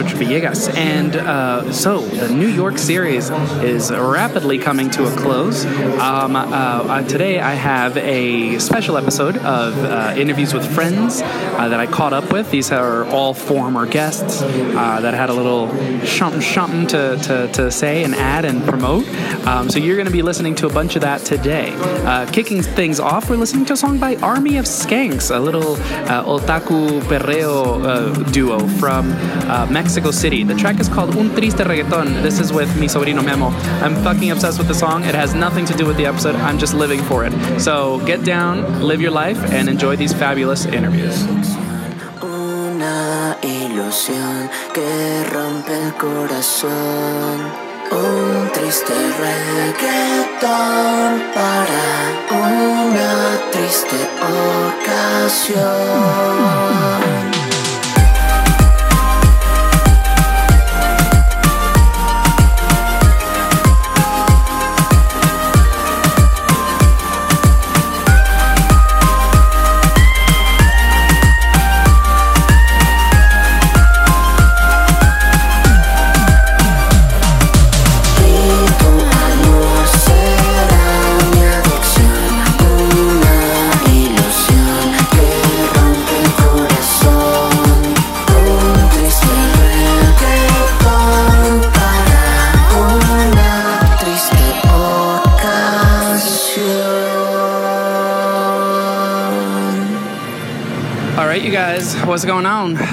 Richard Villegas, and uh, so the New York series is rapidly coming to a close. Um, uh, uh, today I have a special episode of uh, interviews with friends uh, that I caught up with. These are all former guests that had a little something, something to, to, to say and add and promote. Um, so you're going to be listening to a bunch of that today. Uh, kicking things off, we're listening to a song by Army of Skanks, a little uh, otaku perreo uh, duo from uh, Mexico City. The track is called Un Triste Reggaeton. This is with mi sobrino Memo. I'm fucking obsessed with the song. It has nothing to do with the episode. I'm just living for it. So get down, live your life, and enjoy these fabulous interviews. Una ilusión que rompe el corazón. Un triste reggaetón para una triste ocasión.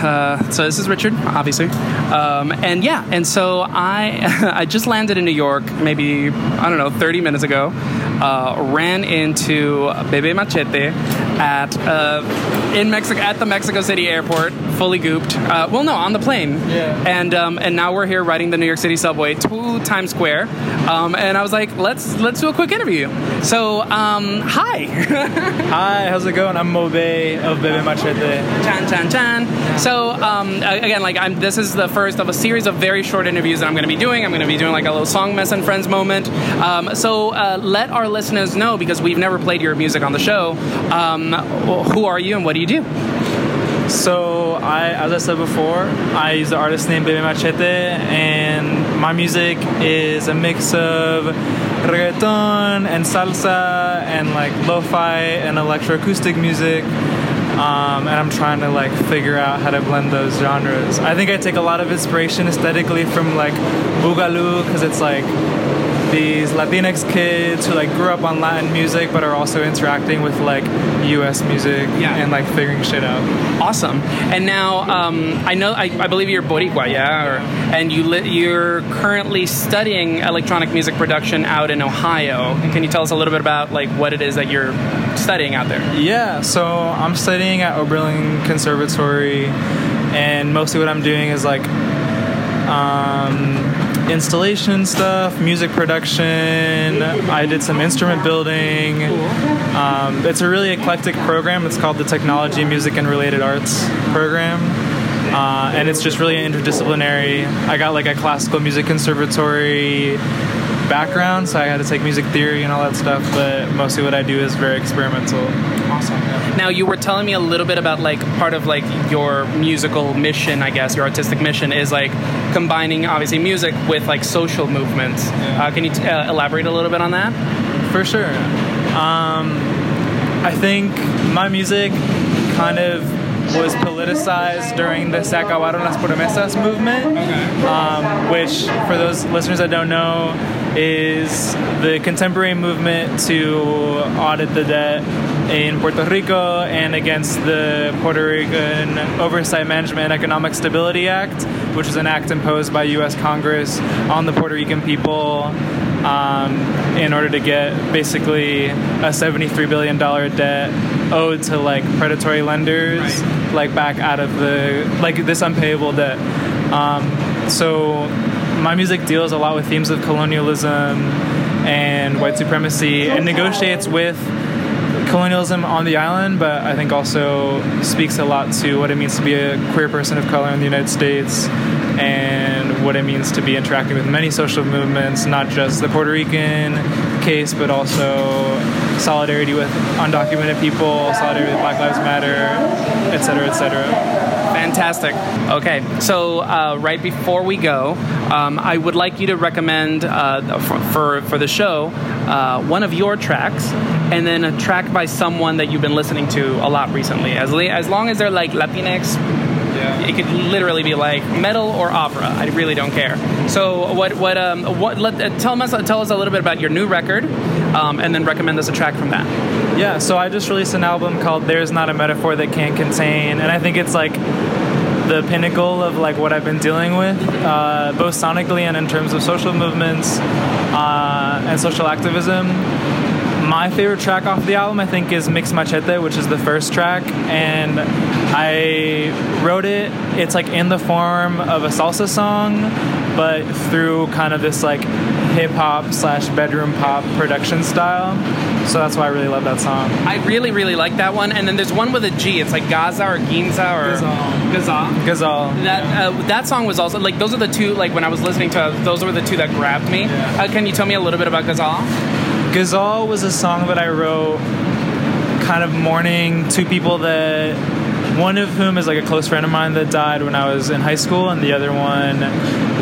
Uh, so this is Richard, obviously, um, and yeah, and so I I just landed in New York, maybe I don't know, 30 minutes ago. Uh, ran into Bebe Machete at uh, in Mexico at the Mexico City airport, fully gooped. Uh, well, no, on the plane. Yeah. And um, and now we're here riding the New York City subway to Times Square, um, and I was like, let's let's do a quick interview. So um, hi. Hi, how's it going? I'm Mobe of Bebe Machete. Chan chan chan. So um, again, like I'm, this is the first of a series of very short interviews that I'm going to be doing. I'm going to be doing like a little song mess and friends moment. Um, so uh, let our listeners know because we've never played your music on the show. Um, who are you and what do you do? So, I, as I said before, I use the artist name Bebe Machete, and my music is a mix of reggaeton and salsa and like lo-fi and electroacoustic music. Um, and I'm trying to like figure out how to blend those genres. I think I take a lot of inspiration aesthetically from like Boogaloo because it's like these Latinx kids who like grew up on Latin music but are also interacting with like U.S. music Yeah. and like figuring shit out. Awesome. And now um, I know I, I believe you're Boricua, yeah, or, and you li- you're currently studying electronic music production out in Ohio. Can you tell us a little bit about like what it is that you're studying out there? Yeah, so I'm studying at Oberlin Conservatory, and mostly what I'm doing is like um, installation stuff, music production. I did some instrument building. Um, it's a really eclectic program. It's called the Technology, Music, and Related Arts program. Uh, and it's just really interdisciplinary. I got like a classical music conservatory background, so I had to take music theory and all that stuff. But mostly what I do is very experimental. Awesome. Now you were telling me a little bit about like part of like your musical mission, I guess, your artistic mission is like combining obviously music with like social movements. Uh, can you t- uh, elaborate a little bit on that? For sure. Um, I think my music kind of was politicized during the Se acabaron las promesas movement, um, which, for those listeners that don't know, is the contemporary movement to audit the debt in Puerto Rico and against the Puerto Rican Oversight Management and Economic Stability Act, which is an act imposed by U.S. Congress on the Puerto Rican people um, in order to get basically a $73 billion debt owed to like predatory lenders, like back out of the like this unpayable debt. Um, so my music deals a lot with themes of colonialism and white supremacy and negotiates with colonialism on the island, but I think also speaks a lot to what it means to be a queer person of color in the United States and what it means to be interacting with many social movements, not just the Puerto Rican case, but also solidarity with undocumented people, solidarity with Black Lives Matter, et cetera, et cetera. Fantastic. Okay, so uh, right before we go, um, I would like you to recommend uh, for, for for the show uh, one of your tracks, and then a track by someone that you've been listening to a lot recently. As le- as long as they're like Latinx, it could literally be like metal or opera. I really don't care. So what what um what let uh, tell us tell us a little bit about your new record, um, and then recommend us a track from that. Yeah, so I just released an album called There's Not a Metaphor That Can't Contain, and I think it's like the pinnacle of like what I've been dealing with, uh, both sonically and in terms of social movements uh, and social activism. My favorite track off the album, I think, is Mix Machete, which is the first track, and I wrote it. It's like in the form of a salsa song, but through kind of this like hip hop slash bedroom pop production style. So that's why I really love that song. I really really like that one. And then there's one with a G. It's like Gaza or Ginza or Gazal. Gaza. Gazal. That uh, that song was also like those are the two like when I was listening to those were the two that grabbed me. Uh, can you tell me a little bit about Gazal? Gazal was a song that I wrote kind of mourning two people that one of whom is like a close friend of mine that died when I was in high school, and the other one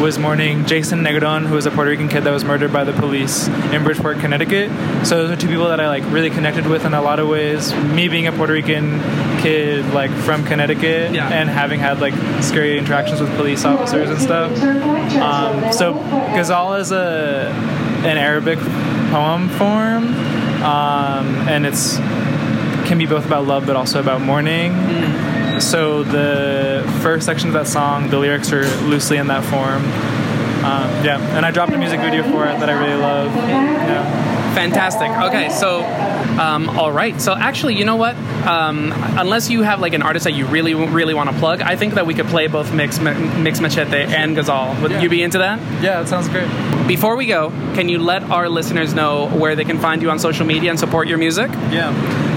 was mourning Jayson Negron, who was a Puerto Rican kid that was murdered by the police in Bridgeport, Connecticut. So those are two people that I like really connected with in a lot of ways. Me being a Puerto Rican kid, like from Connecticut, Yeah. and having had like scary interactions with police officers and stuff. Um, so Ghazal is a an Arabic poem form, um, and it's can be both about love but also about mourning. So the first section of that song, the lyrics are loosely in that form. Um, yeah, and I dropped a music video for it that I really love. Yeah. Fantastic. Okay, so um, all right. So actually, you know what? Um, unless you have like an artist that you really really want to plug, I think that we could play both Mix Mix Machete and Gazal. Would Yeah. you be into that? Yeah, that sounds great. Before we go, can you let our listeners know where they can find you on social media and support your music? Yeah.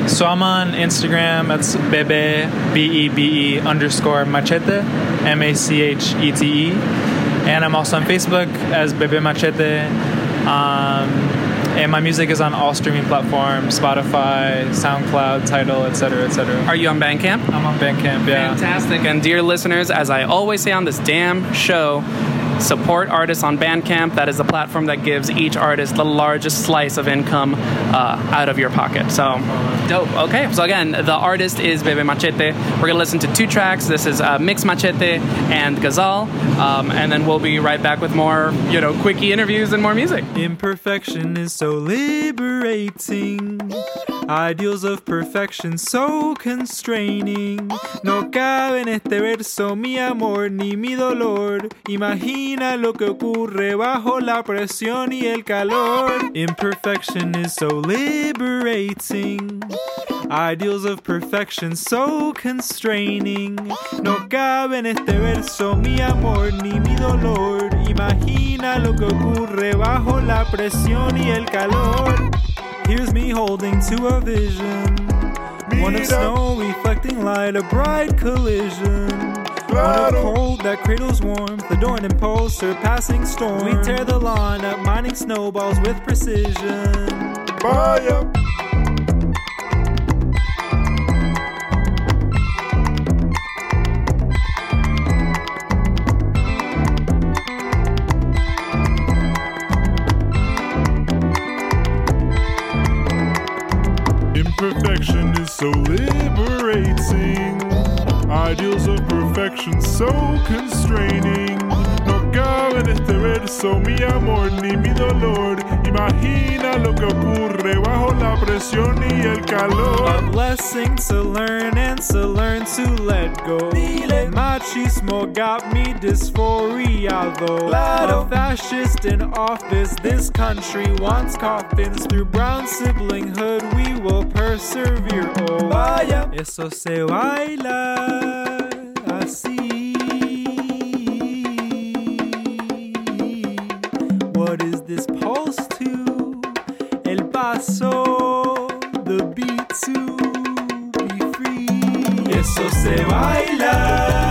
So I'm on Instagram. That's bebe b e b e underscore machete, m a c h e t e, and I'm also on Facebook as bebe machete. Um, and my music is on all streaming platforms: Spotify, SoundCloud, Tidal, etc., etc. Are you on Bandcamp? I'm on Bandcamp. Yeah. Fantastic. And dear listeners, as I always say on this damn show, support artists on Bandcamp. That is the platform that gives each artist the largest slice of income uh, out of your pocket. So, dope. Okay. So, again, the artist is Bebe Machete. We're going to listen to two tracks. This is uh, Mix Machete and Gazal. Um, and then we'll be right back with more, you know, quickie interviews and more music. Imperfection is so liberating. Ideals of perfection so constraining. No cabe en este verso mi amor ni mi dolor. Imagina lo que ocurre bajo la presión y el calor. Imperfection is so liberating. Ideals of perfection so constraining. No cabe en este verso mi amor ni mi dolor. Imagina lo que ocurre bajo la presión y el calor. Here's me holding to a vision. One of snow reflecting light, a bright collision. One of cold that cradles warmth, adorned impulse, surpassing storm. We tear the lawn up, mining snowballs with precision. perfection is so liberating. Ideals of perfection so constraining. No caben este verso mi amor ni mi dolor. Imagina lo que ocurre bajo la presión y el calor. A blessing to learn and to learn to let go. Dile. Machismo got me dysphoriado. Claro. A fascist in office, this country wants coffins. Through brown siblinghood, we will persevere. Oh, vaya. Eso se baila así. So the beat to be free. Eso se baila.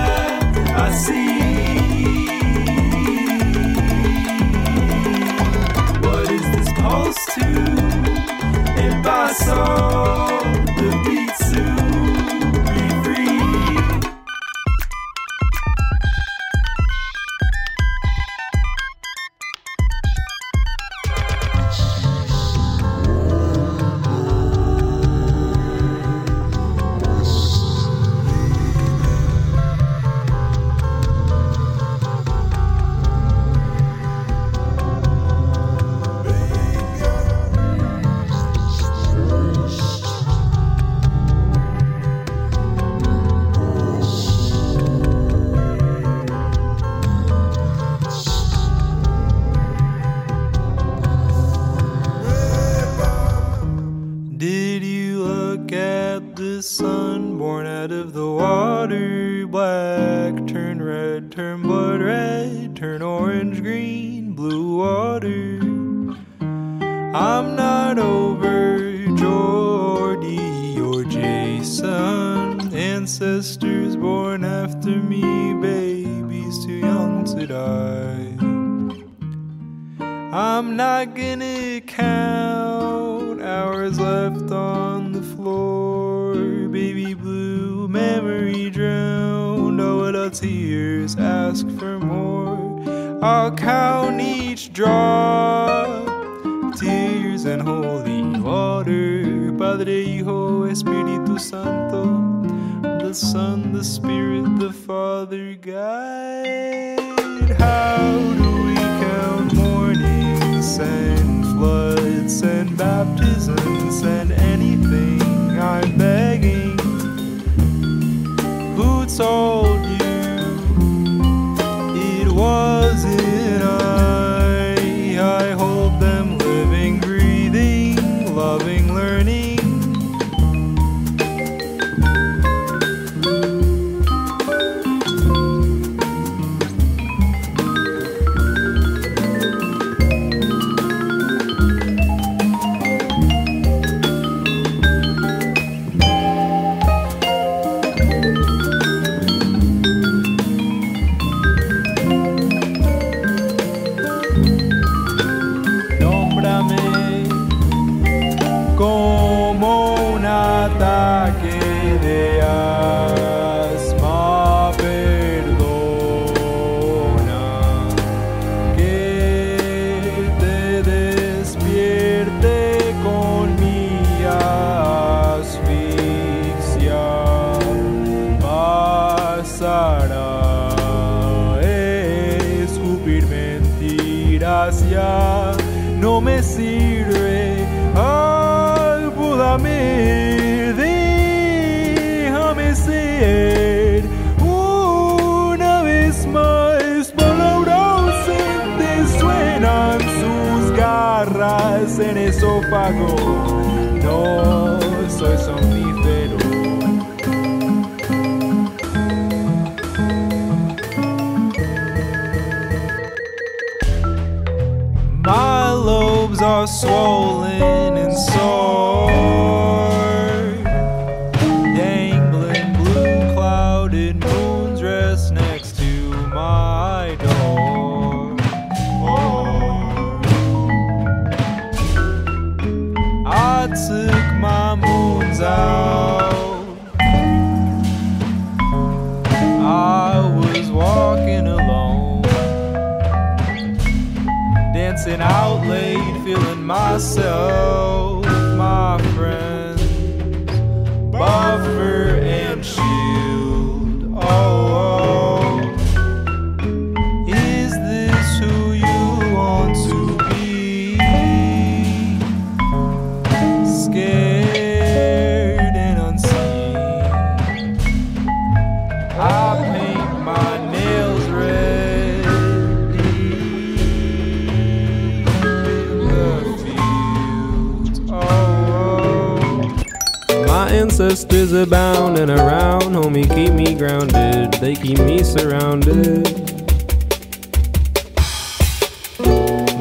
Ancestors abound and around, homie, keep me grounded. They keep me surrounded.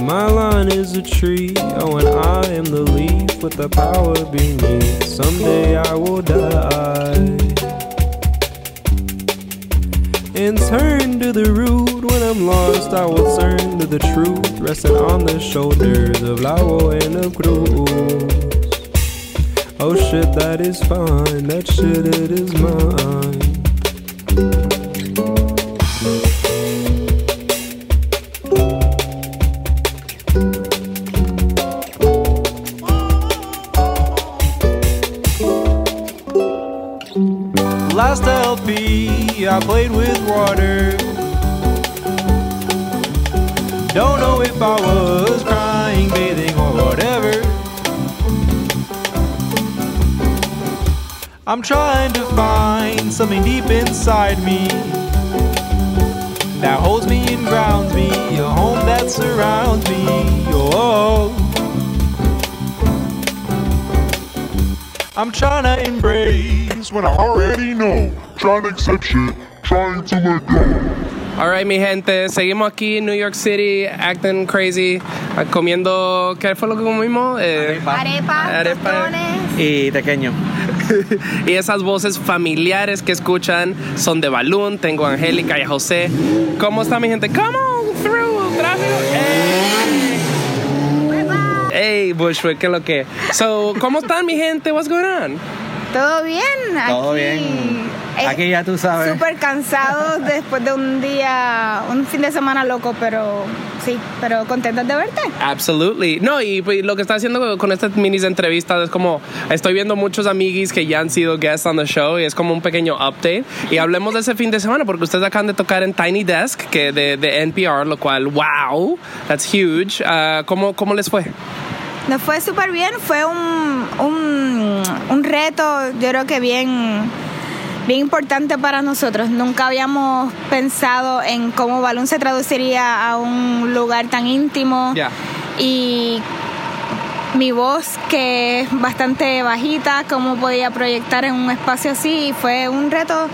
My line is a tree, oh, and I am the leaf with the power beneath. Someday I will die. And turn to the root when I'm lost. I will turn to the truth, resting on the shoulders of Lago and of Cruz. Oh shit, that is fine. That shit, it is mine. Last LP, I played with water. Don't know if I was I'm trying to find something deep inside me that holds me and grounds me, a home that surrounds me. Oh, I'm trying to embrace. When I already know. Trying to accept shit, trying to let go. Alright, mi gente, seguimos aquí en New York City, acting crazy, comiendo. ¿Qué fue lo que comimos? Eh, Arepa, Arepa. tostones. Y pequeño. y esas voces familiares que escuchan son de Balloon. Tengo a Angélica y a José. ¿Cómo está mi gente? Come on through, tráfico. Hey, hey Bushwick, ¿qué es lo que? So, ¿cómo están mi gente? What's going on? Todo bien. Todo aquí, bien. eh, Aquí ya tú sabes. Súper cansados después de un día, un fin de semana loco, pero sí, pero contentos de verte. Absolutely. No, y pues, lo que está haciendo con estas minis entrevistas es como estoy viendo muchos amiguis que ya han sido guests on the show y es como un pequeño update. Y hablemos de ese fin de semana porque ustedes acaban de tocar en Tiny Desk que de, de NPR, lo cual, wow, that's huge. Ah, ¿cómo, ¿Cómo les fue? Nos fue súper bien, fue un, un, un reto, yo creo que bien, bien importante para nosotros. Nunca habíamos pensado en cómo Balloon se traduciría a un lugar tan íntimo. Y mi voz, que es bastante bajita, cómo podía proyectar en un espacio así. Fue un reto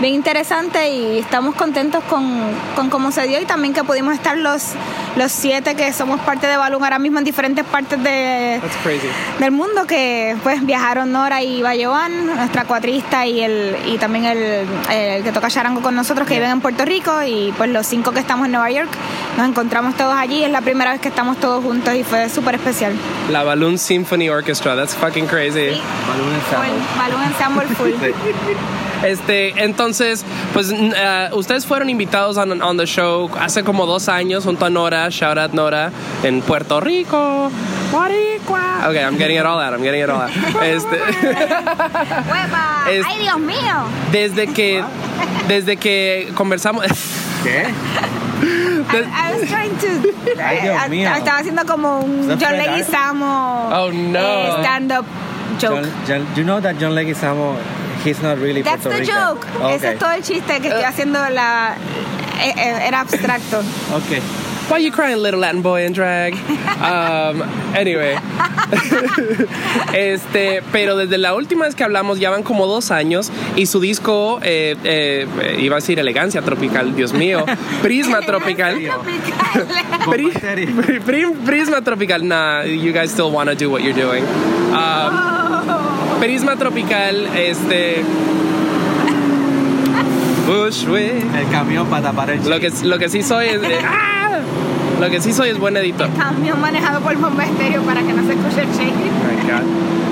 bien interesante y estamos contentos con, con cómo se dio y también que pudimos estar los, los siete que somos parte de Balloon ahora mismo en diferentes partes de, del mundo que pues viajaron Nora y Bayoan, nuestra cuatrista y el y también el, el que toca charango con nosotros que viven en Puerto Rico y pues los cinco que estamos en Nueva York nos encontramos todos allí es la primera vez que estamos todos juntos y fue súper especial. La Balloon Symphony Orchestra, that's fucking crazy. Full, Balloon Ensemble. Full. Este, entonces, pues ah, ustedes fueron invitados on, on the show hace como dos años junto a Nora, shout out Nora, en Puerto Rico. Boricua. Okay, I'm getting it all out, I'm getting it all out. Este. Es- ¡Ay, Dios mío! desde que, desde que conversamos, ¿Qué? I, I was trying to... Ay, Dios eh, mío. Estaba haciendo como un John. Leguizamo Oh, no. eh, stand-up joke. John, John, you know that John Leguizamo, he's not really That's Puerto the Rican. joke. Ese Okay. es todo el chiste que estoy haciendo la... eh, Era abstracto. Okay. Why you crying, little Latin boy in drag? Um, anyway, este, pero desde la última vez que hablamos ya van como dos años y su disco, eh, eh, iba a decir elegancia tropical, Dios mío, prisma tropical. Pri- pri- pri- Prisma Tropical, nah, you guys still want to do what you're doing. Um, Prisma Tropical, este. Bushwick. El camión para tapar el Lo que, lo que sí soy es. eh, ¡ah! Lo que sí soy es buen editor. Camión manejado por bomba estéreo para que no se escuche el shake.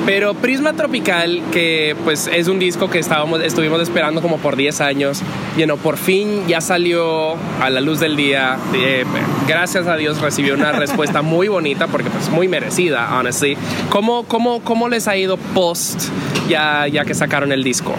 Pero Prisma Tropical, que pues es un disco que estábamos, estuvimos esperando como por 10 años, you know, por fin ya salió a la luz del día. Eh, gracias a Dios recibió una respuesta muy bonita, porque pues muy merecida, honestly. ¿Cómo, cómo, cómo les ha ido post ya, ya que sacaron el disco?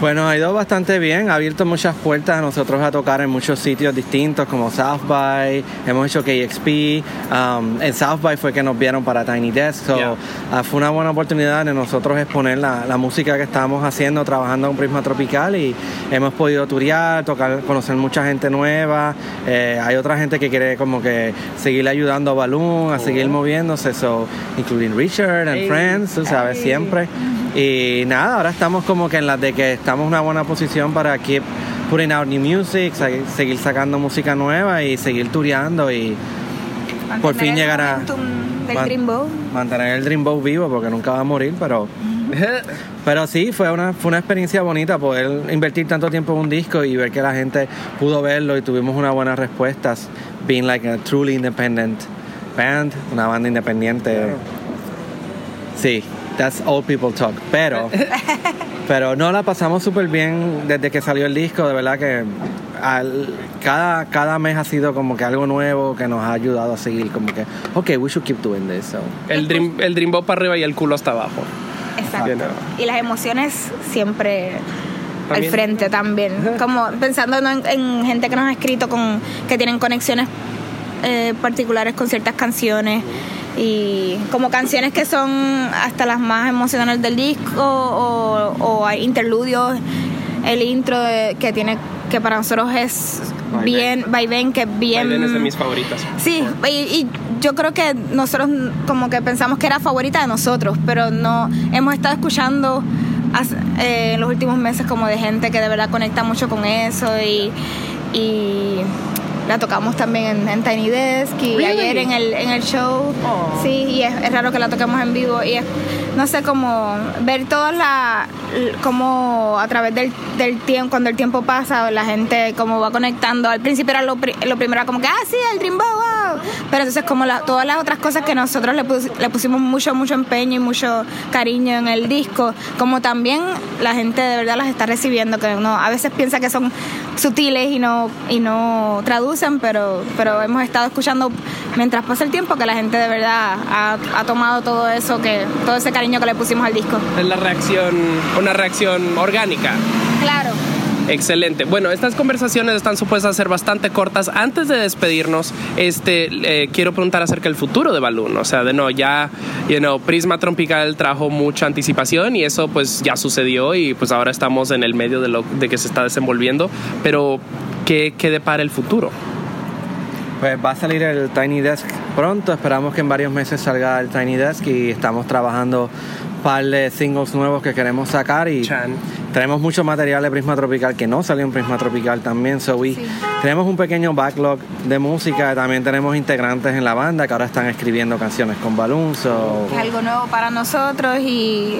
Bueno, ha ido bastante bien, ha abierto muchas puertas a nosotros a tocar en muchos sitios distintos como South by, hemos hecho KXP, um, en South by fue que nos vieron para Tiny Desk, so, Yeah. ah, fue una buena oportunidad de nosotros exponer la, la música que estábamos haciendo, trabajando en Prisma Tropical y hemos podido turear, tocar, conocer mucha gente nueva, Eh, hay otra gente que quiere como que seguir ayudando a Balloon, a seguir moviéndose, so, including Richard and Hey. friends, tú sabes, siempre. Y nada, ahora estamos como que en las de que estamos en una buena posición para keep putting out new music, se- seguir sacando música nueva y seguir tureando y por fin llegar a mantener el Dreamboat vivo porque nunca va a morir, pero pero sí, fue una, fue una experiencia bonita poder invertir tanto tiempo en un disco y ver que la gente pudo verlo y tuvimos unas buenas respuestas. Being like a truly independent band, una banda independiente. Sí, that's all people talk. Pero, pero no la pasamos súper bien desde que salió el disco, de verdad que al- cada, cada mes ha sido como que algo nuevo que nos ha ayudado a seguir como que, ok, we should keep doing this. So. El dream, el dream para arriba y el culo hasta abajo. Exacto. You know. Y las emociones siempre al frente también. Como pensando ¿no? en, en gente que nos ha escrito con que tienen conexiones eh, particulares con ciertas canciones y como canciones que son hasta las más emocionales del disco o, o hay interludios el intro de- que tiene que para nosotros es Vaivén. bien vaivén que es bien es de mis favoritas. Sí, y, y yo creo que nosotros como que pensamos que era favorita de nosotros, pero no hemos estado escuchando hace- eh, en los últimos meses como de gente que de verdad conecta mucho con eso y, y la tocamos también en, en Tiny Desk y Really? ayer en el, en el show. Oh. Sí, y es, es raro que la toquemos en vivo y es, no sé, como ver toda la, como a través del, del tiempo, cuando el tiempo pasa, la gente como va conectando. Al principio era lo, lo primero, era como que, ah, sí, el Dreamboat, wow. Pero entonces como la- todas las otras cosas que nosotros le, pus- le pusimos mucho, mucho empeño y mucho cariño en el disco, como también la gente de verdad las está recibiendo, que uno a veces piensa que son sutiles y no, y no traducen, pero, pero hemos estado escuchando mientras pasa el tiempo que la gente de verdad ha, ha tomado todo eso, que todo ese cariño que le pusimos al disco. Es la reacción, una reacción orgánica. Claro. Excelente. Bueno, estas conversaciones están supuestas a ser bastante cortas. Antes de despedirnos, este, eh, quiero preguntar acerca del futuro de Balloon. O sea, de no, ya, you know, Prisma Tropical trajo mucha anticipación y eso pues ya sucedió y pues ahora estamos en el medio de lo de que se está desenvolviendo. Pero, ¿qué, qué depara el futuro? Pues va a salir el Tiny Desk pronto, esperamos que en varios meses salga el Tiny Desk y estamos trabajando un par de singles nuevos que queremos sacar y Chan. Tenemos mucho material de Prisma Tropical que no salió en Prisma Tropical también, so we- Sí. tenemos un pequeño backlog de música, también tenemos integrantes en la banda que ahora están escribiendo canciones con Balloon, so Es algo nuevo para nosotros y,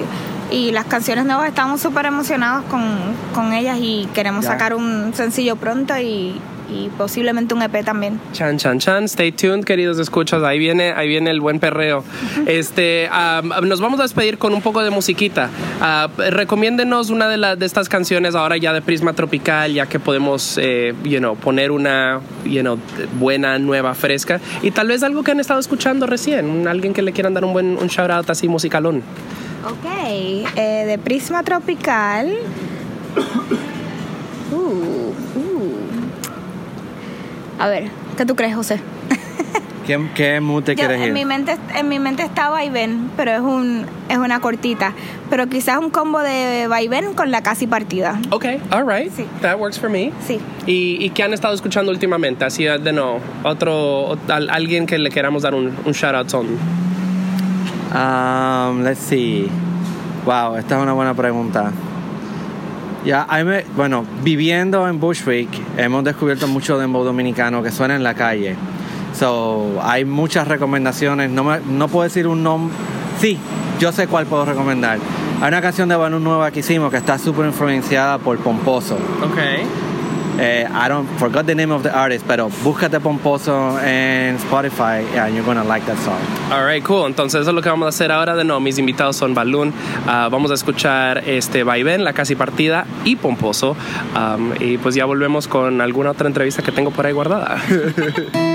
y las canciones nuevas estamos súper emocionados con, con ellas y queremos Ya. sacar un sencillo pronto y, y posiblemente un EP también. Chan, chan, chan. Stay tuned, queridos escuchas. Ahí viene, ahí viene el buen perreo. Este, am, nos vamos a despedir con un poco de musiquita. Ah, recomiéndenos una de, las de estas canciones ahora ya de Prisma Tropical, ya que podemos, eh, you know, poner una, you know, buena, nueva, fresca. Y tal vez algo que han estado escuchando recién. Alguien que le quieran dar un buen un shout out así musicalón. Ok, eh, de Prisma Tropical. Uh, uh. A ver, ¿qué tú crees, José? ¿qué, qué mood te Yo, quieres en, mi mente, en mi mente está Vaivén, pero es, un, es una cortita. Pero quizás un combo de Vaivén con la casi partida. Ok, all right. Sí. That works for me. Sí. ¿Y, y qué han estado escuchando últimamente? Así de no, otro, al- alguien que le queramos dar un, un shout out son. Um, let's see. Wow, esta es una buena pregunta. Ya, me- bueno, viviendo en Bushwick, hemos descubierto mucho dembow dominicano que suena en la calle. So, hay muchas recomendaciones. No, me- no puedo decir un nombre. Sí, yo sé cuál puedo recomendar. Hay una canción de Balloon nueva que hicimos que está súper influenciada por Pomposo. Ok. Eh, I don't forgot the name of the artist, pero búscate Pomposo en Spotify and you're gonna like that song. All right, cool. Entonces eso es lo que vamos a hacer ahora. De no, mis invitados son Balloon. Ah, vamos a escuchar este Vaivén, La Casi Partida y Pomposo. Um, y pues ya volvemos con alguna otra entrevista que tengo por ahí guardada.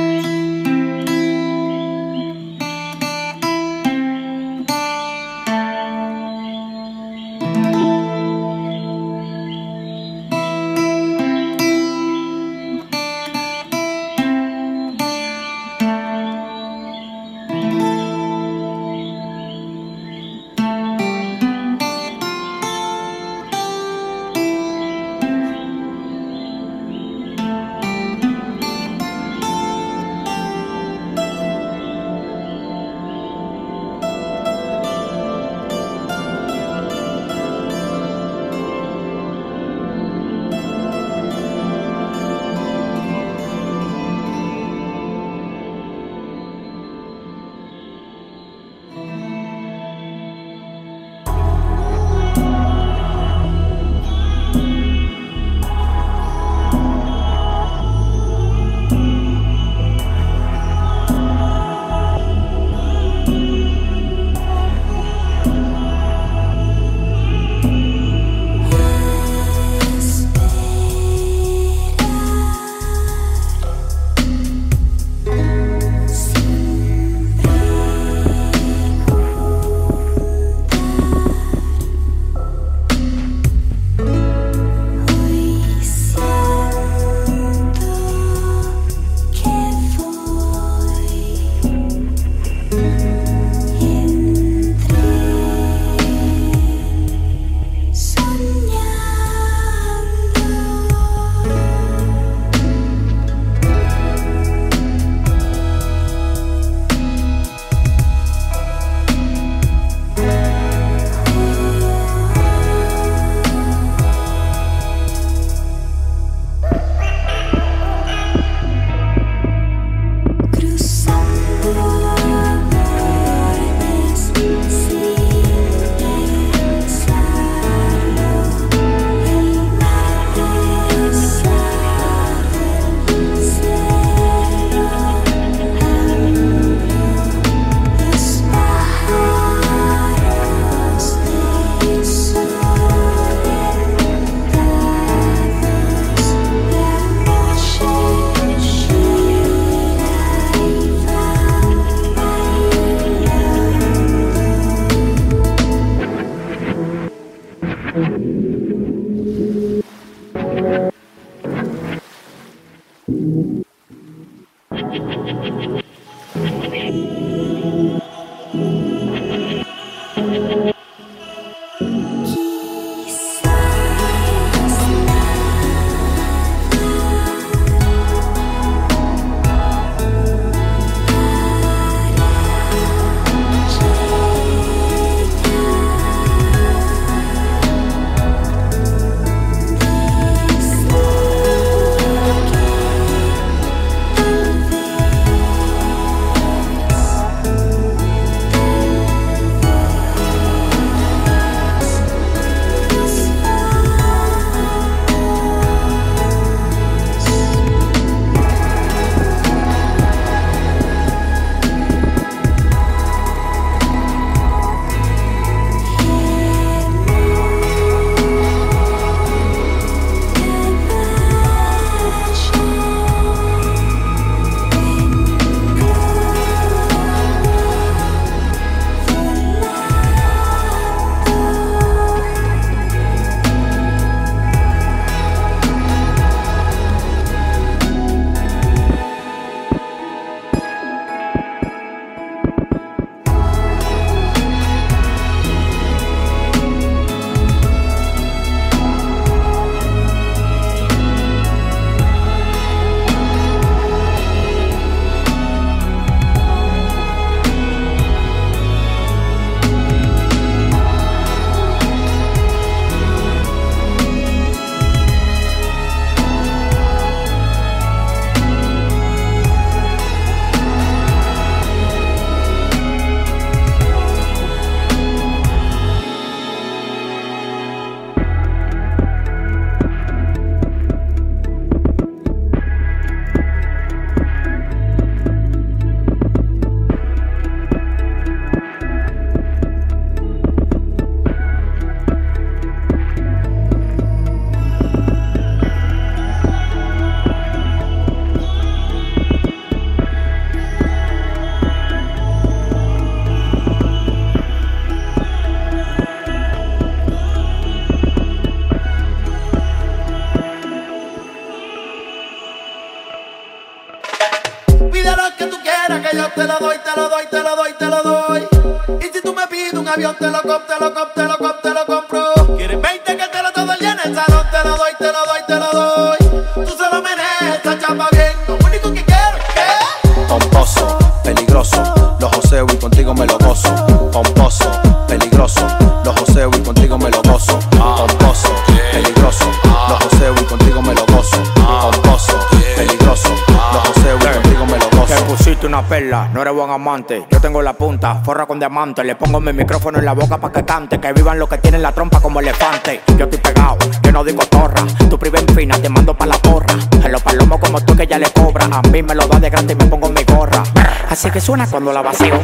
Yo tengo la punta, forra con diamante. Le pongo mi micrófono en la boca pa' que cante. Que vivan los que tienen la trompa como elefante. Yo estoy pegado, yo no digo torra. Tu priva en fina, te mando pa' la porra. En los palomos como tú que ya le cobra. A mí me lo da de gratis y me pongo mi gorra. Así que suena cuando la vacío.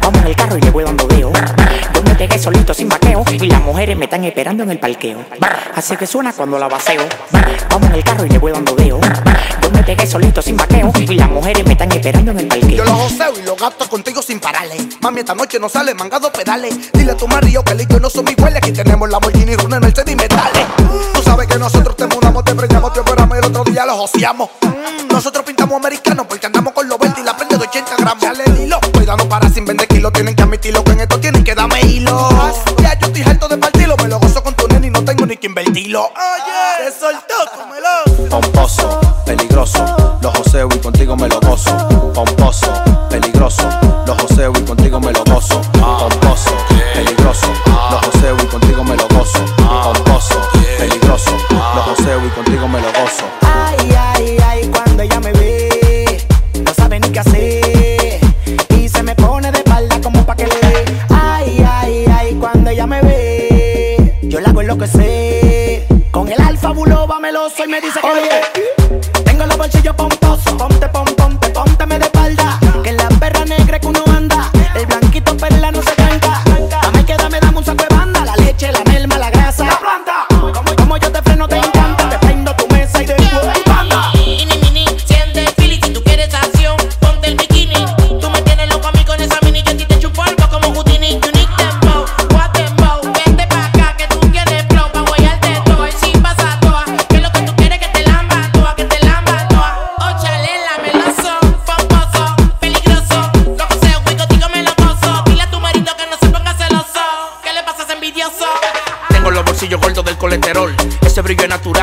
Vamos en el carro y le voy dando deo. Yo me pegué solito sin vaqueo. Y las mujeres me están esperando en el parqueo. Así que suena cuando la vaceo. Vamos en el carro y le voy dando. Yo me pegué solito sin vaqueo. Y las mujeres me están esperando en el parqueo. Yo lo joseo y lo gasto contigo sin pararle. Mami, esta noche no sale mangado pedales. Dile a tu marido que Lico y no son iguales. Aquí tenemos la Lamborghini Runa, Mercedes y metales. Tú sabes que nosotros te mudamos, te preñamos, te operamos y el otro día lo joseamos. Nosotros pintamos americanos porque andamos con los 20 y la prende de 80 gramos. Dale el hilo, cuidado para sin vender kilos. Tienen que admitirlo que en esto tienen que darme hilo. Ya yo estoy harto de que invertirlo. Oye, se soltó, cómelo. Pomposo, peligroso, los joseo y contigo me lo gozo. Pomposo, peligroso, los joseo y contigo me lo gozo. Pomposo, peligroso, los joseo y contigo me lo gozo. Pomposo, peligroso, los joseo y contigo me lo gozo. Ay, ay, ay, me dice que Oye, tengo los bolsillos pomposos. Ponte,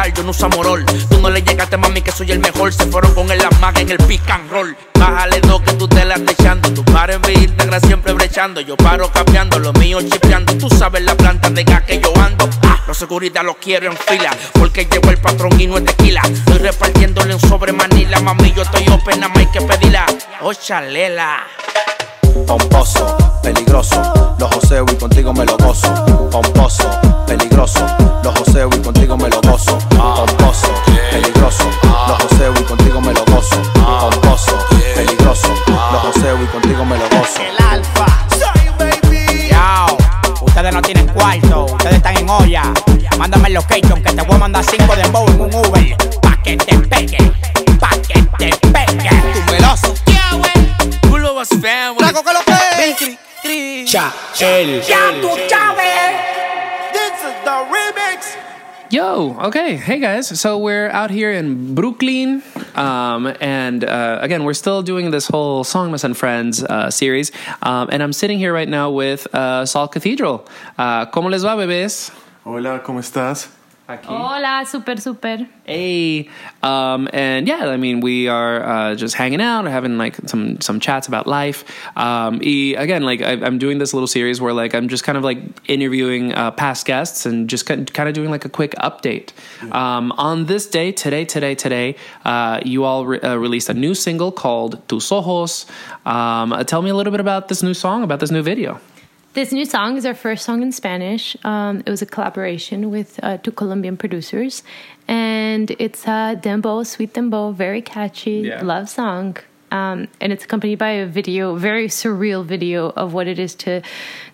yo no uso morol. Tú no le llegaste, mami, que soy el mejor. Se fueron con el las magas en el pick and roll. Bájale dos que tú te la estás echando. Tu par en Instagram siempre brechando. Yo paro cambiando, lo mío chipeando. Tú sabes la planta de gas que yo ando. Ah, los seguridad los quiero en fila. Porque llegó el patrón y no es tequila. Estoy repartiéndole un sobre manila. Mami, yo estoy open, nada más hay que pedirla. Oh, chalela. Pomposo, peligroso, los joseo y contigo me lo gozo. Pomposo, peligroso, los joseo Cha, el. Ya tú sabes. This is the remix. Yo, okay. Hey guys. So we're out here in Brooklyn. Um, and uh, again, we're still doing this whole Songmas and Friends uh, series. Um, and I'm sitting here right now with uh, Salt Cathedral. Uh, ¿Cómo les va, bebés? Hola, ¿cómo estás? Hola, super, super. Hey, um, and yeah, I mean, we are uh, just hanging out, having like some some chats about life. Um, y again, like I, I'm doing this little series where like I'm just kind of like interviewing uh, past guests and just kind kind of doing like a quick update. Um, on this day, today, today, today, uh, you all re- uh, released a new single called Tus Ojos. Um, uh, tell me a little bit about this new song, about this new video. This new song is our first song in Spanish. Um, it was a collaboration with uh, two Colombian producers, and it's a dembow, sweet dembow, very catchy Yeah. love song. Um, and it's accompanied by a video, very surreal video of what it is to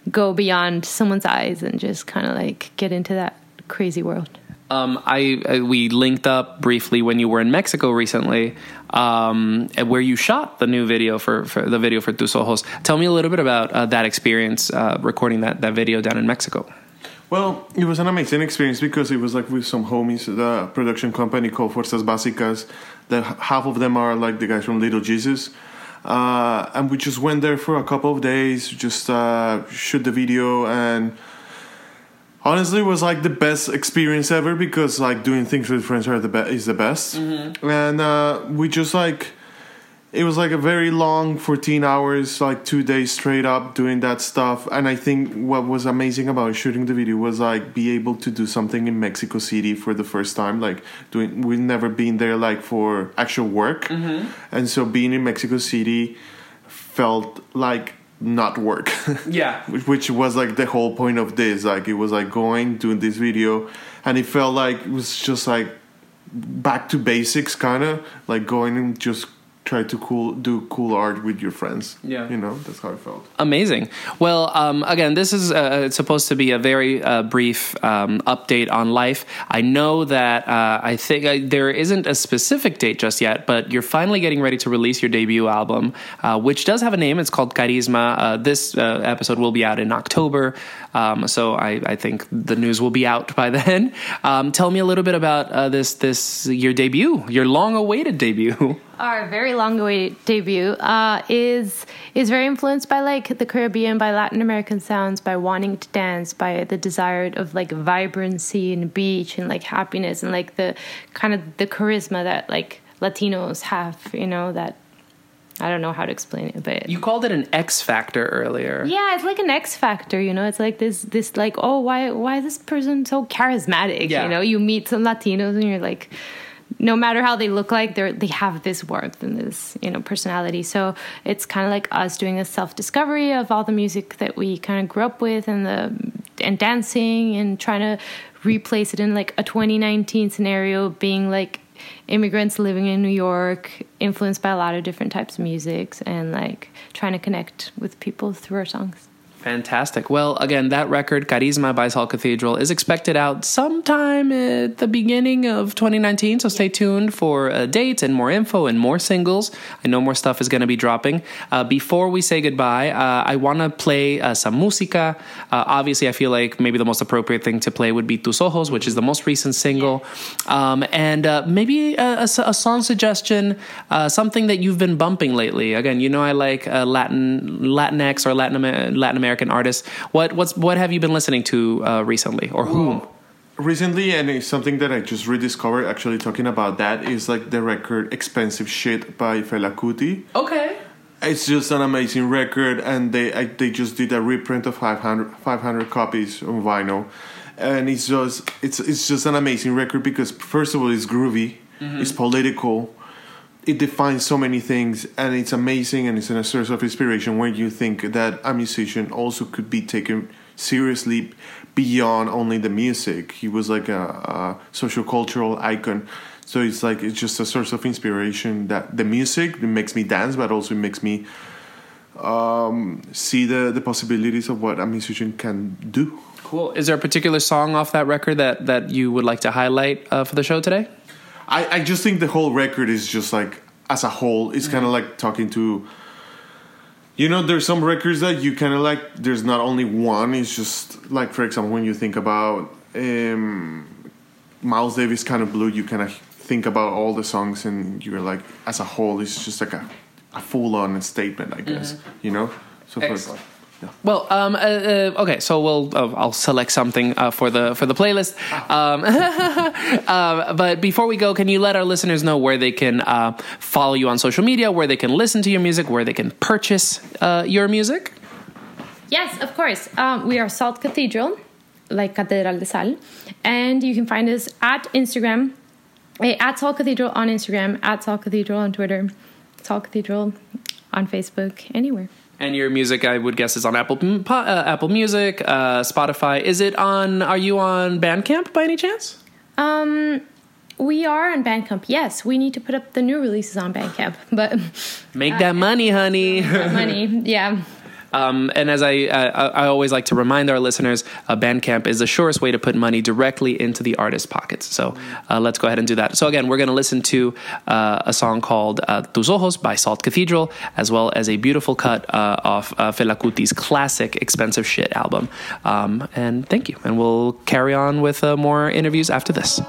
go beyond someone's eyes and just kind of like get into that crazy world. Um, I, I we linked up briefly when you were in Mexico recently, um, where you shot the new video for, for the video for Tus Ojos. Tell me a little bit about uh, that experience uh, recording that that video down in Mexico. Well, it was an amazing experience because it was like with some homies, the production company called Fuerzas Básicas. That half of them are like the guys from Little Jesus, uh, and we just went there for a couple of days, just uh, shoot the video, and honestly, it was like the best experience ever because like doing things with friends are the be- is the best, and uh, we just like it was like a very long 14 hours like two days straight up doing that stuff. And i think what was amazing about shooting the video was like be able to do something in mexico city for the first time like doing we've never been there like for actual work. And so being in mexico city felt like not work. Yeah. which, which was like the whole point of this. Like it was like going doing this video and it felt like it was just like back to basics kind of like going and just try to cool do cool art with your friends Yeah. you know that's how i felt Amazing. Well, um, again, this is uh, supposed to be a very uh, brief um, update on life. I know that uh, I think uh, there isn't a specific date just yet, but you're finally getting ready to release your debut album, uh, which does have a name. It's called Carisma. Uh, this uh, episode will be out in October, um, so I, I think the news will be out by then. Um, tell me a little bit about uh, this this your debut, your long-awaited debut. Our very long-awaited debut uh, is is very influenced by like the Caribbean, by Latin American sounds, by wanting to dance, by the desire of like vibrancy and beach and like happiness and like the kind of the charisma that like Latinos have. You know that I don't know how to explain it, but You called it an X factor earlier. yeah, it's like an X factor, you know. It's like this, this like, oh, why, why is this person so charismatic? Yeah. You know, you meet some Latinos and you're like, no matter how they look like, they they have this warmth and this, you know, personality. So it's kind of like us doing a self discovery of all the music that we kind of grew up with and the and dancing and trying to replace it in like a 2019 scenario, being like immigrants living in New York, influenced by a lot of different types of musics, and like trying to connect with people through our songs. Fantastic. Well, again, that record, Carisma by Salt Cathedral, is expected out sometime at the beginning of 2019. So stay tuned for uh, dates and more info and more singles. I know more stuff is going to be dropping. Uh, before we say goodbye, uh, I want to play uh, some música. Uh, obviously, I feel like maybe the most appropriate thing to play would be Tus Ojos, which is the most recent single. Um, and uh, maybe a, song suggestion, uh, something that you've been bumping lately. Again, you know I like uh, Latin, Latinx or Latin, Latin American artists. What what's what have you been listening to uh, recently, or whom? recently, and it's something that I just rediscovered. Actually, talking about that is like the record "Expensive Shit" by Fela Kuti. Okay. It's just an amazing record, and they I, they just did a reprint of 500, 500 copies on vinyl, and it's just it's it's just an amazing record because first of all, it's groovy, Mhm. it's political, it defines so many things, and it's amazing, and it's a source of inspiration when you think that a musician also could be taken seriously beyond only the music. He was like a, a social cultural icon. So it's like it's just a source of inspiration that the music makes me dance, but also makes me um, see the, the possibilities of what a musician can do. Cool. Is there a particular song off that record that that you would like to highlight uh, for the show today? I, I just think the whole record is just like as a whole, it's kind of like talking to. You know, there's some records that you kind of like. There's not only one. It's just like, for example, when you think about um, Miles Davis, kind of blue. You kind of think about all the songs, and you're like, as a whole, it's just like a, a full-on statement, I guess. Mhm. You know. So for- Excellent. Well, um, uh, uh, okay, so we'll uh, I'll select something uh, for the for the playlist. Um, um, but before we go, can you let our listeners know where they can uh, follow you on social media, where they can listen to your music, where they can purchase uh, your music? Yes, of course. Um, we are Salt Cathedral, like Catedral de Sal. And you can find us at Instagram, eh, at Salt Cathedral on Instagram, at Salt Cathedral on Twitter, Salt Cathedral on Facebook, anywhere. And your music, I would guess, is on Apple uh, Apple Music, uh, Spotify. Is it on? Are you on Bandcamp by any chance? Um, we are on Bandcamp. Yes, we need to put up the new releases on Bandcamp, but Make that money, honey. money, yeah. Um, and as I, uh, I always like to remind our listeners, uh, Bandcamp is the surest way to put money directly into the artist's pockets. So uh, let's go ahead and do that. So again, we're going to listen to uh, a song called uh, Tus Ojos by Salt Cathedral, as well as a beautiful cut uh, off uh, Fela classic Expensive Shit album. Um, and thank you. And we'll carry on with more interviews after this.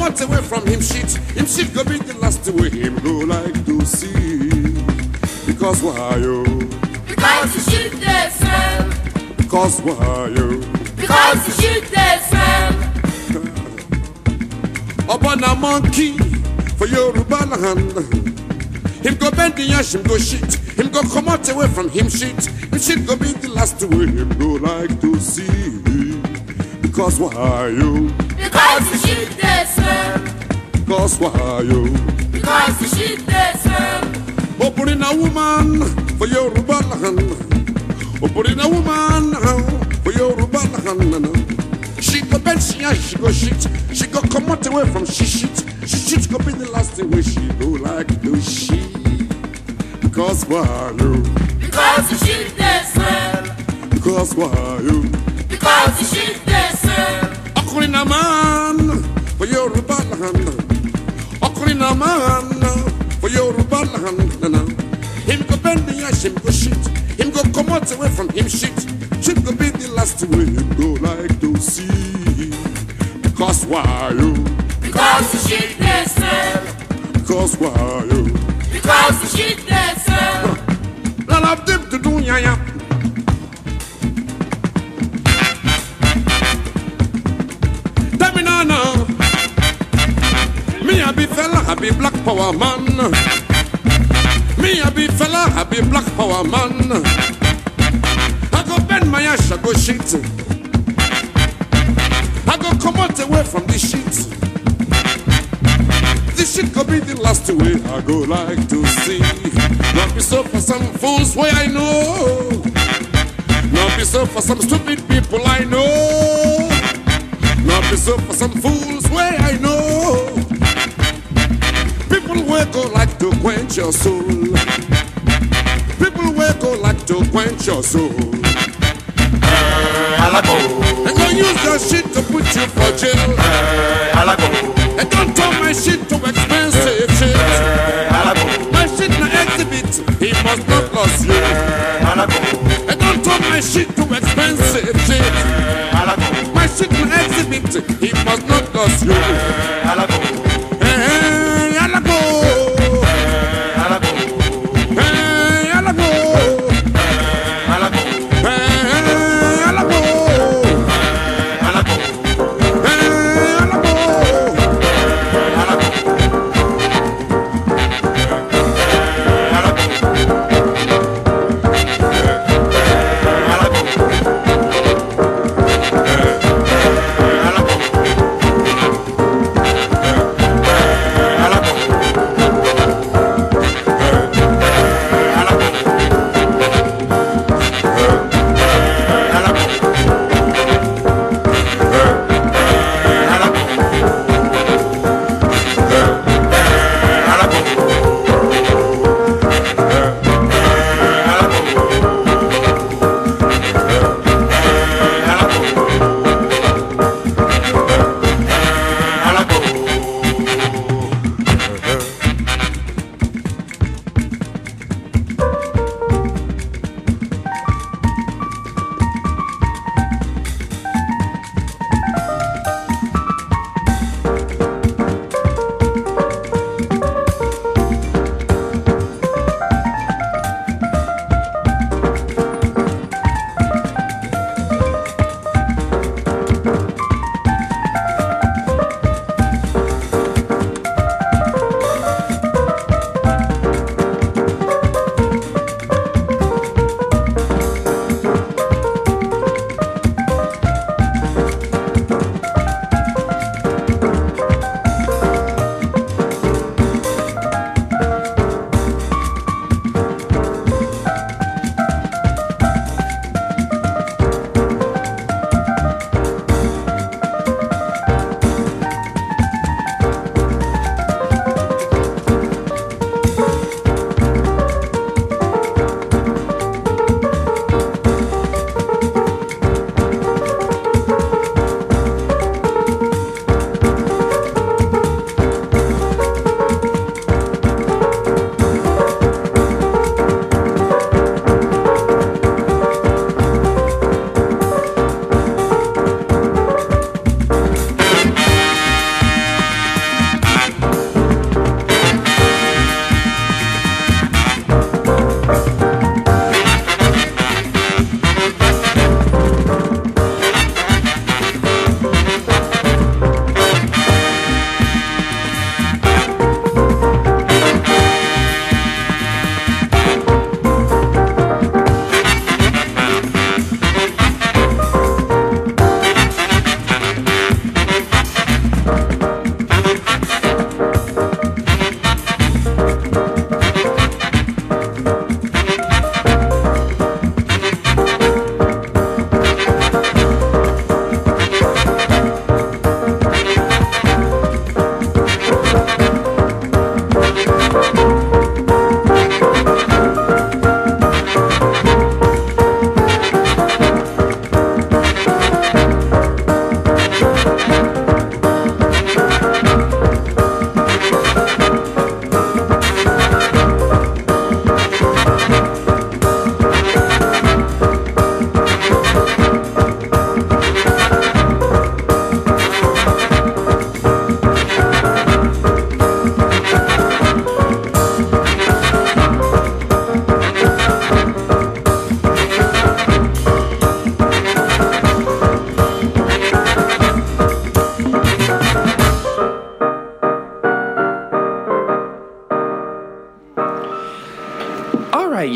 Him go come out away from him shit. Him shit go be the last way him go like to see. Because why you? Because you shoot the smell. Because why you? Because you shoot the smell. Up on a monkey for Yoruba land. Him go bend the ash, him go shit. Him go come out away from him shit. Him shit go be the last way him go like to see. Because why you? Because you shoot the smell. Because why you? Because you shoot the smell. Opening a woman for Yoruba land. Opening a woman for Yoruba land. She go bend, she ash, she go shit. She go come out away from she shit. She shit go be the last thing way she go like to she. Because why you? Because you shoot the smell. Because why you? Because you shoot the smell. Ọkùnrin máa ń for Yorùbá land. Náà máa for Yorùbá land. Him go bend the ash, him go shit. Him go come out away from him shit. Shit go be the last way him go like to see. Because why you? Because you shoot the smell. Because why you? Because you shoot the smell. None of them to do ya ya. I be black power man. Me a be Fela, I be black power man. I go bend my ass, I go shit. I go come out away from this shit. This shit could be the last way I go like to see. Not be so for some fools way I know. Not be so for some stupid people I know. Not be so for some fools way I know. People will go like to quench your soul. People will go like to quench your soul. And go use your shit to put you for jail. And don't turn my shit to expensive shit. My shit na exhibit, he must not lose you. I like. And don't turn my shit to expensive shit. My shit na exhibit, he must not lose you. Hey,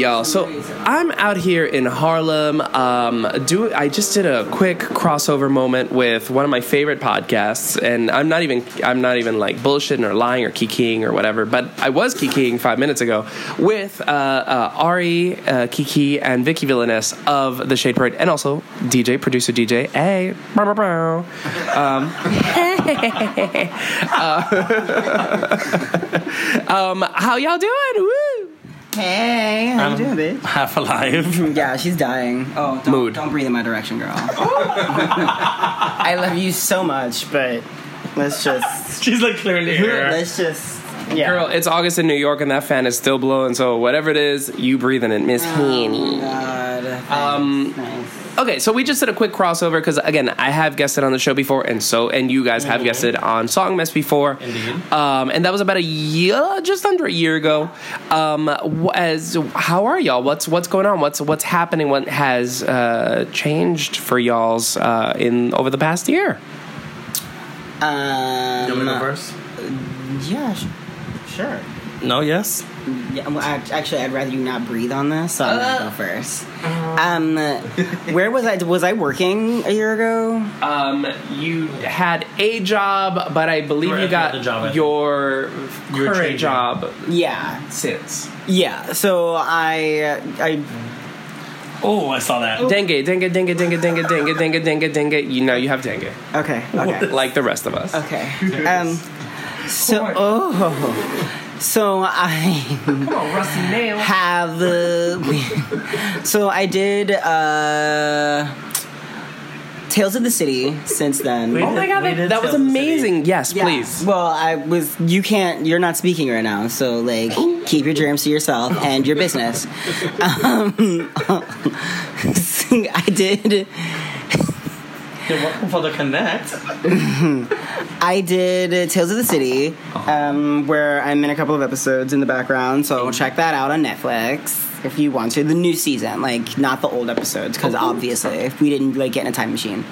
y'all. So I'm out here in Harlem. Um, do I just did a quick crossover moment with one of my favorite podcasts, and I'm not even I'm not even like bullshitting or lying or kikiing or whatever. But I was kikiing five minutes ago with uh, uh, Ari, uh, Kiki, and Vicky Villainess of the Shade Parade, and also DJ producer DJ. Hey, bow, bow, bow. um, um, how y'all doing? Woo! Hey, how Um, you doing, bitch? Half alive. Yeah, she's dying. Oh, don't, Mood. don't breathe in my direction, girl. I love you so much, but let's just. She's like clearly the air. Let's just. Yeah. Girl, it's August in New York and that fan is still blowing, so whatever it is, you breathing it, Miss Hanny. Um, okay, so we just did a quick crossover because again, I have guested on the show before, and so and you guys have guested on Song Mess before. Indeed. Um, and that was about a year, just under a year ago. Um, as how are y'all? What's what's going on? What's what's happening? What has uh, changed for y'all's uh, in over the past year? Um, You want me to go first? Yeah, sh- sure. No, yes. Yeah, well, act- actually, I'd rather you not breathe on this, so I'm gonna go first. Um, where was I? Was I working a year ago? Um, you had a job, but I believe Right, you got the job, I think. your Your current trade job. Yeah. Since. Yeah. So I, I. Oh, I saw that. Dengue, dengue, dengue, dengue, dengue, dengue, dengue, dengue, dengue. You know you have dengue. Okay. Okay. Like the rest of us. Okay. Um. So oh. So I on, Rusty Nail. have uh, so I did uh Tales of the City since then. Oh my god, that, that was amazing. Yes, Yeah. please. Well, I was. You can't. You're not speaking right now, so like, keep your dreams to yourself and your business. Um, I did. You're welcome for the connect. I did Tales of the City, um, where I'm in a couple of episodes in the background. So check that out on Netflix if you want to. The new season, like not the old episodes, because obviously if we didn't like get in a time machine.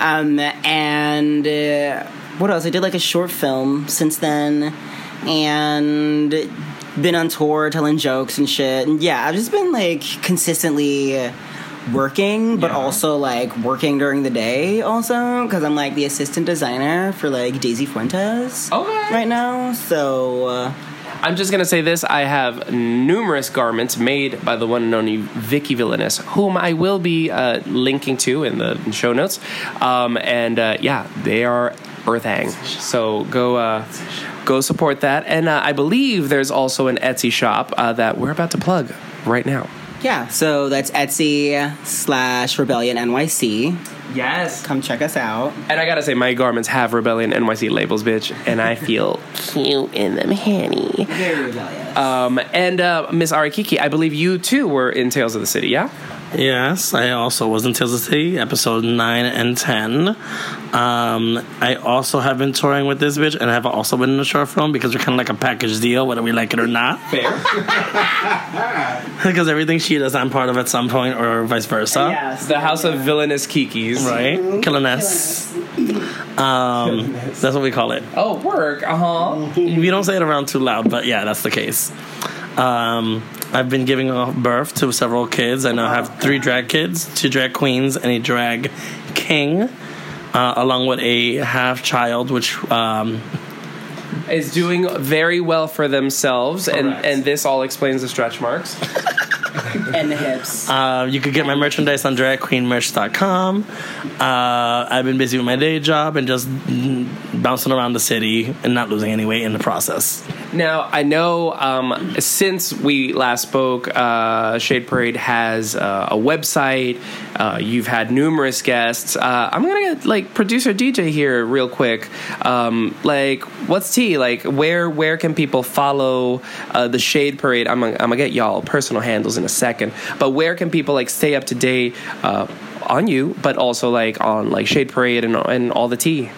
Um, and uh, what else? I did like a short film since then, and been on tour telling jokes and shit. And yeah, I've just been like consistently working, but also like working during the day also because I'm like the assistant designer for like Daisy Fuentes right now. So uh, I'm just gonna say this: I have numerous garments made by the one and only Vicky Villainess, whom I will be uh, linking to in the show notes. Um, and uh, yeah, they are Earthang. So go. Uh, Go support that, and uh, I believe there's also an Etsy shop uh, that we're about to plug right now. Yeah, so that's Etsy slash Rebellion NYC. Yes, come check us out. And I gotta say, my garments have Rebellion NYC labels, bitch, and I feel cute in them, honey. Very rebellious. Um, and uh, Miss Arikiki, I believe you too were in Tales of the City, yeah? Yes, I also was in Tales of the City, episode 9 and 10. Um, I also have been touring with this bitch, and I have also been in a short film because we're kind of like a package deal, whether we like it or not. Fair. because everything she does, I'm part of at some point, or vice versa. Yes. The House of Villainous Kikis. Right? Killiness. Um, that's what we call it. Oh, work. Uh huh. We don't say it around too loud, but yeah, that's the case. Um, I've been giving birth to several kids. I now have three drag kids, two drag queens, and a drag king, uh, along with a half child, which um, Is doing very well for themselves, and, and this all explains the stretch marks. and the hips. Uh, you could get my merchandise on dragqueenmerch.com. Uh, I've been busy with my day job and just bouncing around the city and not losing any weight in the process. Now, I know um, since we last spoke, uh, Shade Parade has uh, a website. Uh, you've had numerous guests. Uh, I'm gonna get like producer DJ here real quick. Um, like, what's T? Like, where where can people follow uh, the Shade Parade? I'm gonna, I'm gonna get y'all personal handles in a second, but where can people like stay up to date uh, on you, but also like on like Shade Parade and and all the tea?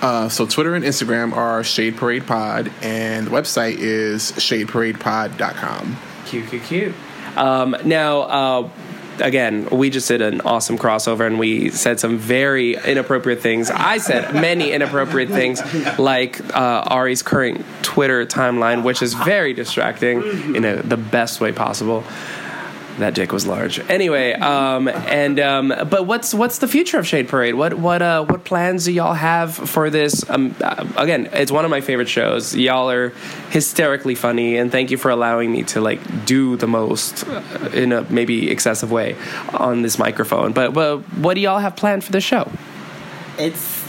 Uh, so Twitter and Instagram are Shade Parade Pod, and the website is shadeparadepod.com. Cute, cute, cute. Um, now, uh, again, we just did an awesome crossover and we said some very inappropriate things. I said many inappropriate things, like uh, Ari's current Twitter timeline, which is very distracting in a, the best way possible. That dick was large. Anyway, um, and um, but what's what's the future of Shade Parade? What what uh, what plans do y'all have for this? Um, uh, again, it's one of my favorite shows. Y'all are hysterically funny, and thank you for allowing me to like do the most uh, in a maybe excessive way on this microphone. But but what do y'all have planned for the show? It's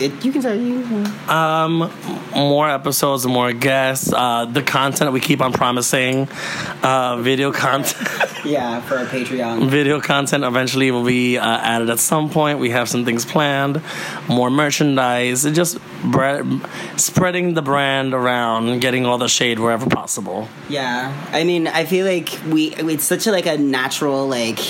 it, you can say you. Um, more episodes, more guests. Uh, the content we keep on promising. Uh, video content. Yeah, for our Patreon. Video content eventually will be uh, added at some point. We have some things planned, more merchandise, just bre- spreading the brand around, getting all the shade wherever possible. Yeah, I mean, I feel like we it's such a like a natural like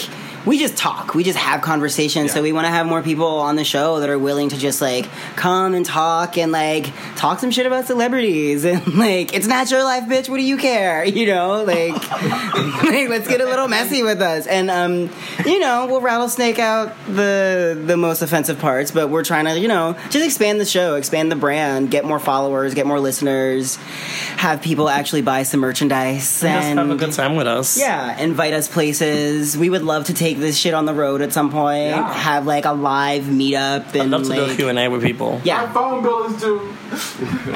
we just talk, we just have conversations. So we want to have more people on the show that are willing to just like come and talk and like talk some shit about celebrities and like it's not your life, bitch. What do you care? You know, like, like let's get a little messy with us and um, you know, we'll rattlesnake out the the most offensive parts, but we're trying to you know just expand the show, expand the brand, get more followers, get more listeners, have people actually buy some merchandise Just and have a good time with us. yeah, invite us places. We would love to take this shit on the road at some point. Have like a live meetup and I'd love to do a like, Q and A with people. Yeah. phone bill is due.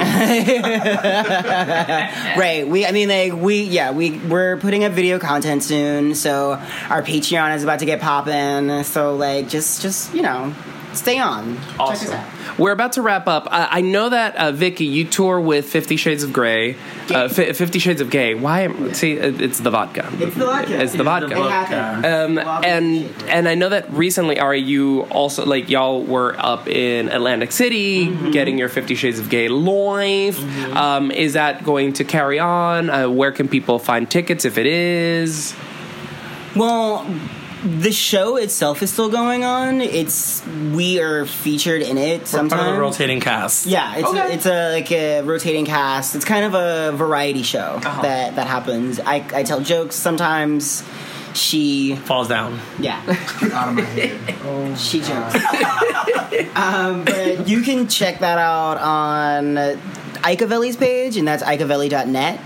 right. We I mean like we yeah, we we're putting up video content soon, so our Patreon is about to get popping. So like just just, you know, stay on. Check us out. We're about to wrap up. Uh, I know that uh, Vicky, you tour with Fifty Shades of Grey, uh, Fi Fifty Shades of Gay. Why? am- See, it's the vodka. It's the vodka. It's the vodka. It. Um, and and I know that recently, Ari, you also like y'all were up in Atlantic City Mm-hmm. getting your Fifty Shades of Gay live. Um, is that going to carry on? Uh, where can people find tickets if it is? Well, the show itself is still going on. It's we are featured in it We're sometimes. part of the rotating cast. Yeah, it's a, it's a like a rotating cast. It's kind of a variety show Uh-huh. that that happens. I I tell jokes sometimes. She falls down. Yeah, out of my head. She jokes. um, but you can check that out on Icavelli's page, and that's icavelli.net.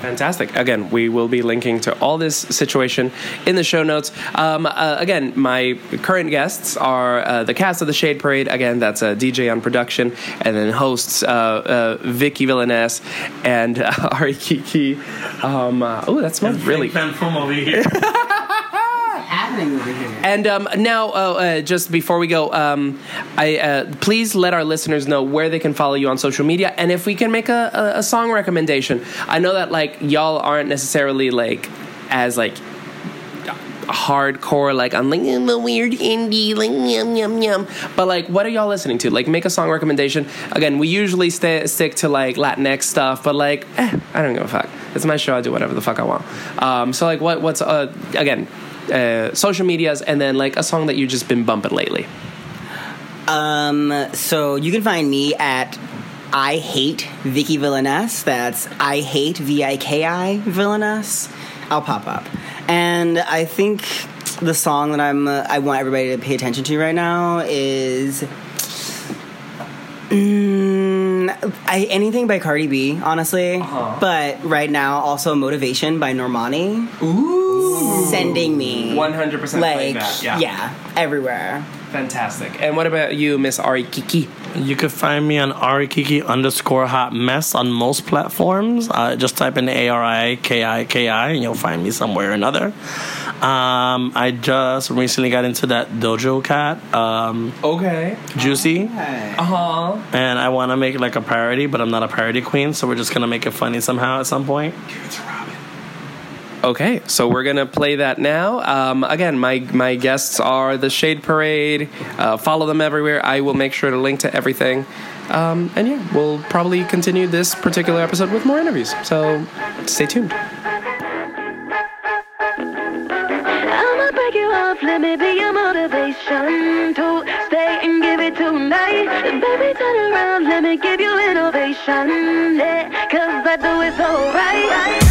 Fantastic. Again, we will be linking to all this situation in the show notes. Um, uh, again, my current guests are uh, the cast of the Shade Parade. Again, that's uh, DJ on production, and then hosts uh, uh, Vicky Villaness and uh, Ari Kiki. Um, uh, oh, that smells really. Fan from over here. Happening over here. And um, now, uh, uh, just before we go, um, I uh, please let our listeners know where they can follow you on social media, and if we can make a, a, a song recommendation. I know that like y'all aren't necessarily like as like hardcore like I'm like I'm weird indie like yum yum yum. But like what are y'all listening to? Like make a song recommendation. Again we usually stay, stick to like Latinx stuff but like eh, I don't give a fuck. It's my show. I do whatever the fuck I want. Um, so like what what's uh, again uh, social medias and then like a song that you've just been bumping lately Um, so you can find me at I hate Vicky Villaness. That's I hate V I K I Villaness. I'll pop up, and I think the song that I'm uh, I want everybody to pay attention to right now is. Mm, I, anything by Cardi B, honestly. But right now, also Motivation by Normani. Ooh. Sending me. 100% like, yeah. yeah, everywhere. Fantastic and what about you Miss Ari Kiki You can find me on arikiki underscore hot mess on most platforms. Uh, just type in A R I K I K I and you'll find me somewhere or another. Um, I just recently got into that Doja Cat. Um, okay. Juicy. Uh huh. And I want to make like a parody, but I'm not a parody queen, so we're just gonna make it funny somehow at some point. Okay, so we're gonna play that now. Um, again, my my guests are the Shade Parade. Uh, follow them everywhere. I will make sure to link to everything. Um, and yeah, we'll probably continue this particular episode with more interviews. So stay tuned. Let me be your motivation to stay and give it tonight. Baby, turn around, let me give you innovation. Yeah, cause I do it so right.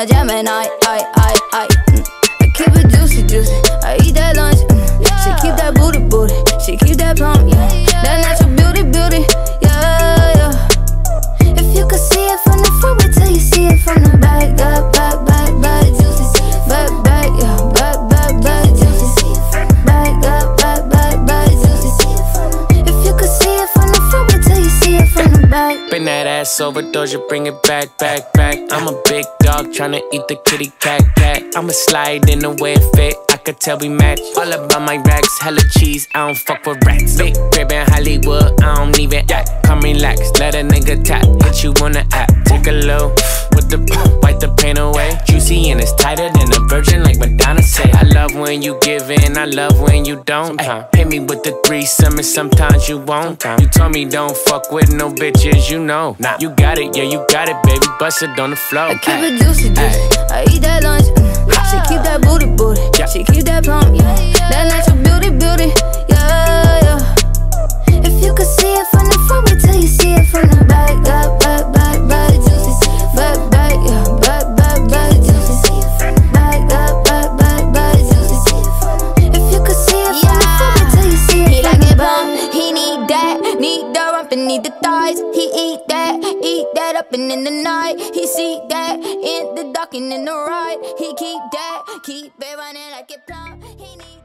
a Gemini. I, I, I, mm. I keep it juicy, juicy. I eat that lunch. That ass overdose, you bring it back, back, back. I'm a big dog tryna eat the kitty cat, cat. I'ma slide in the way it fit. I could tell we match. All about my racks, hella cheese. I don't fuck with rats. Big crib in Hollywood, I don't even act. Come relax, let a nigga tap. Hit you on the app, take a low with the wipe the pain away. Juicy and it's tighter than a virgin, like Madonna say. I love when you give in, I love when you don't. Ay, uh, hit me with the threesome, and sometimes you won't. You told me don't fuck with no bitches, you know. Nah, you got it, yeah, you got it, baby. Bust it on the floor. I keep it juicy, juicy. I eat that lunch. Mm. She keep that booty, booty. Yeah. She keep that pump, yeah. That natural beauty, beauty, yeah, yeah. If you could see it from the front, wait till you see it from the in the night. He see that in the dark and in the right. He keep that, keep it running like it plumb. He need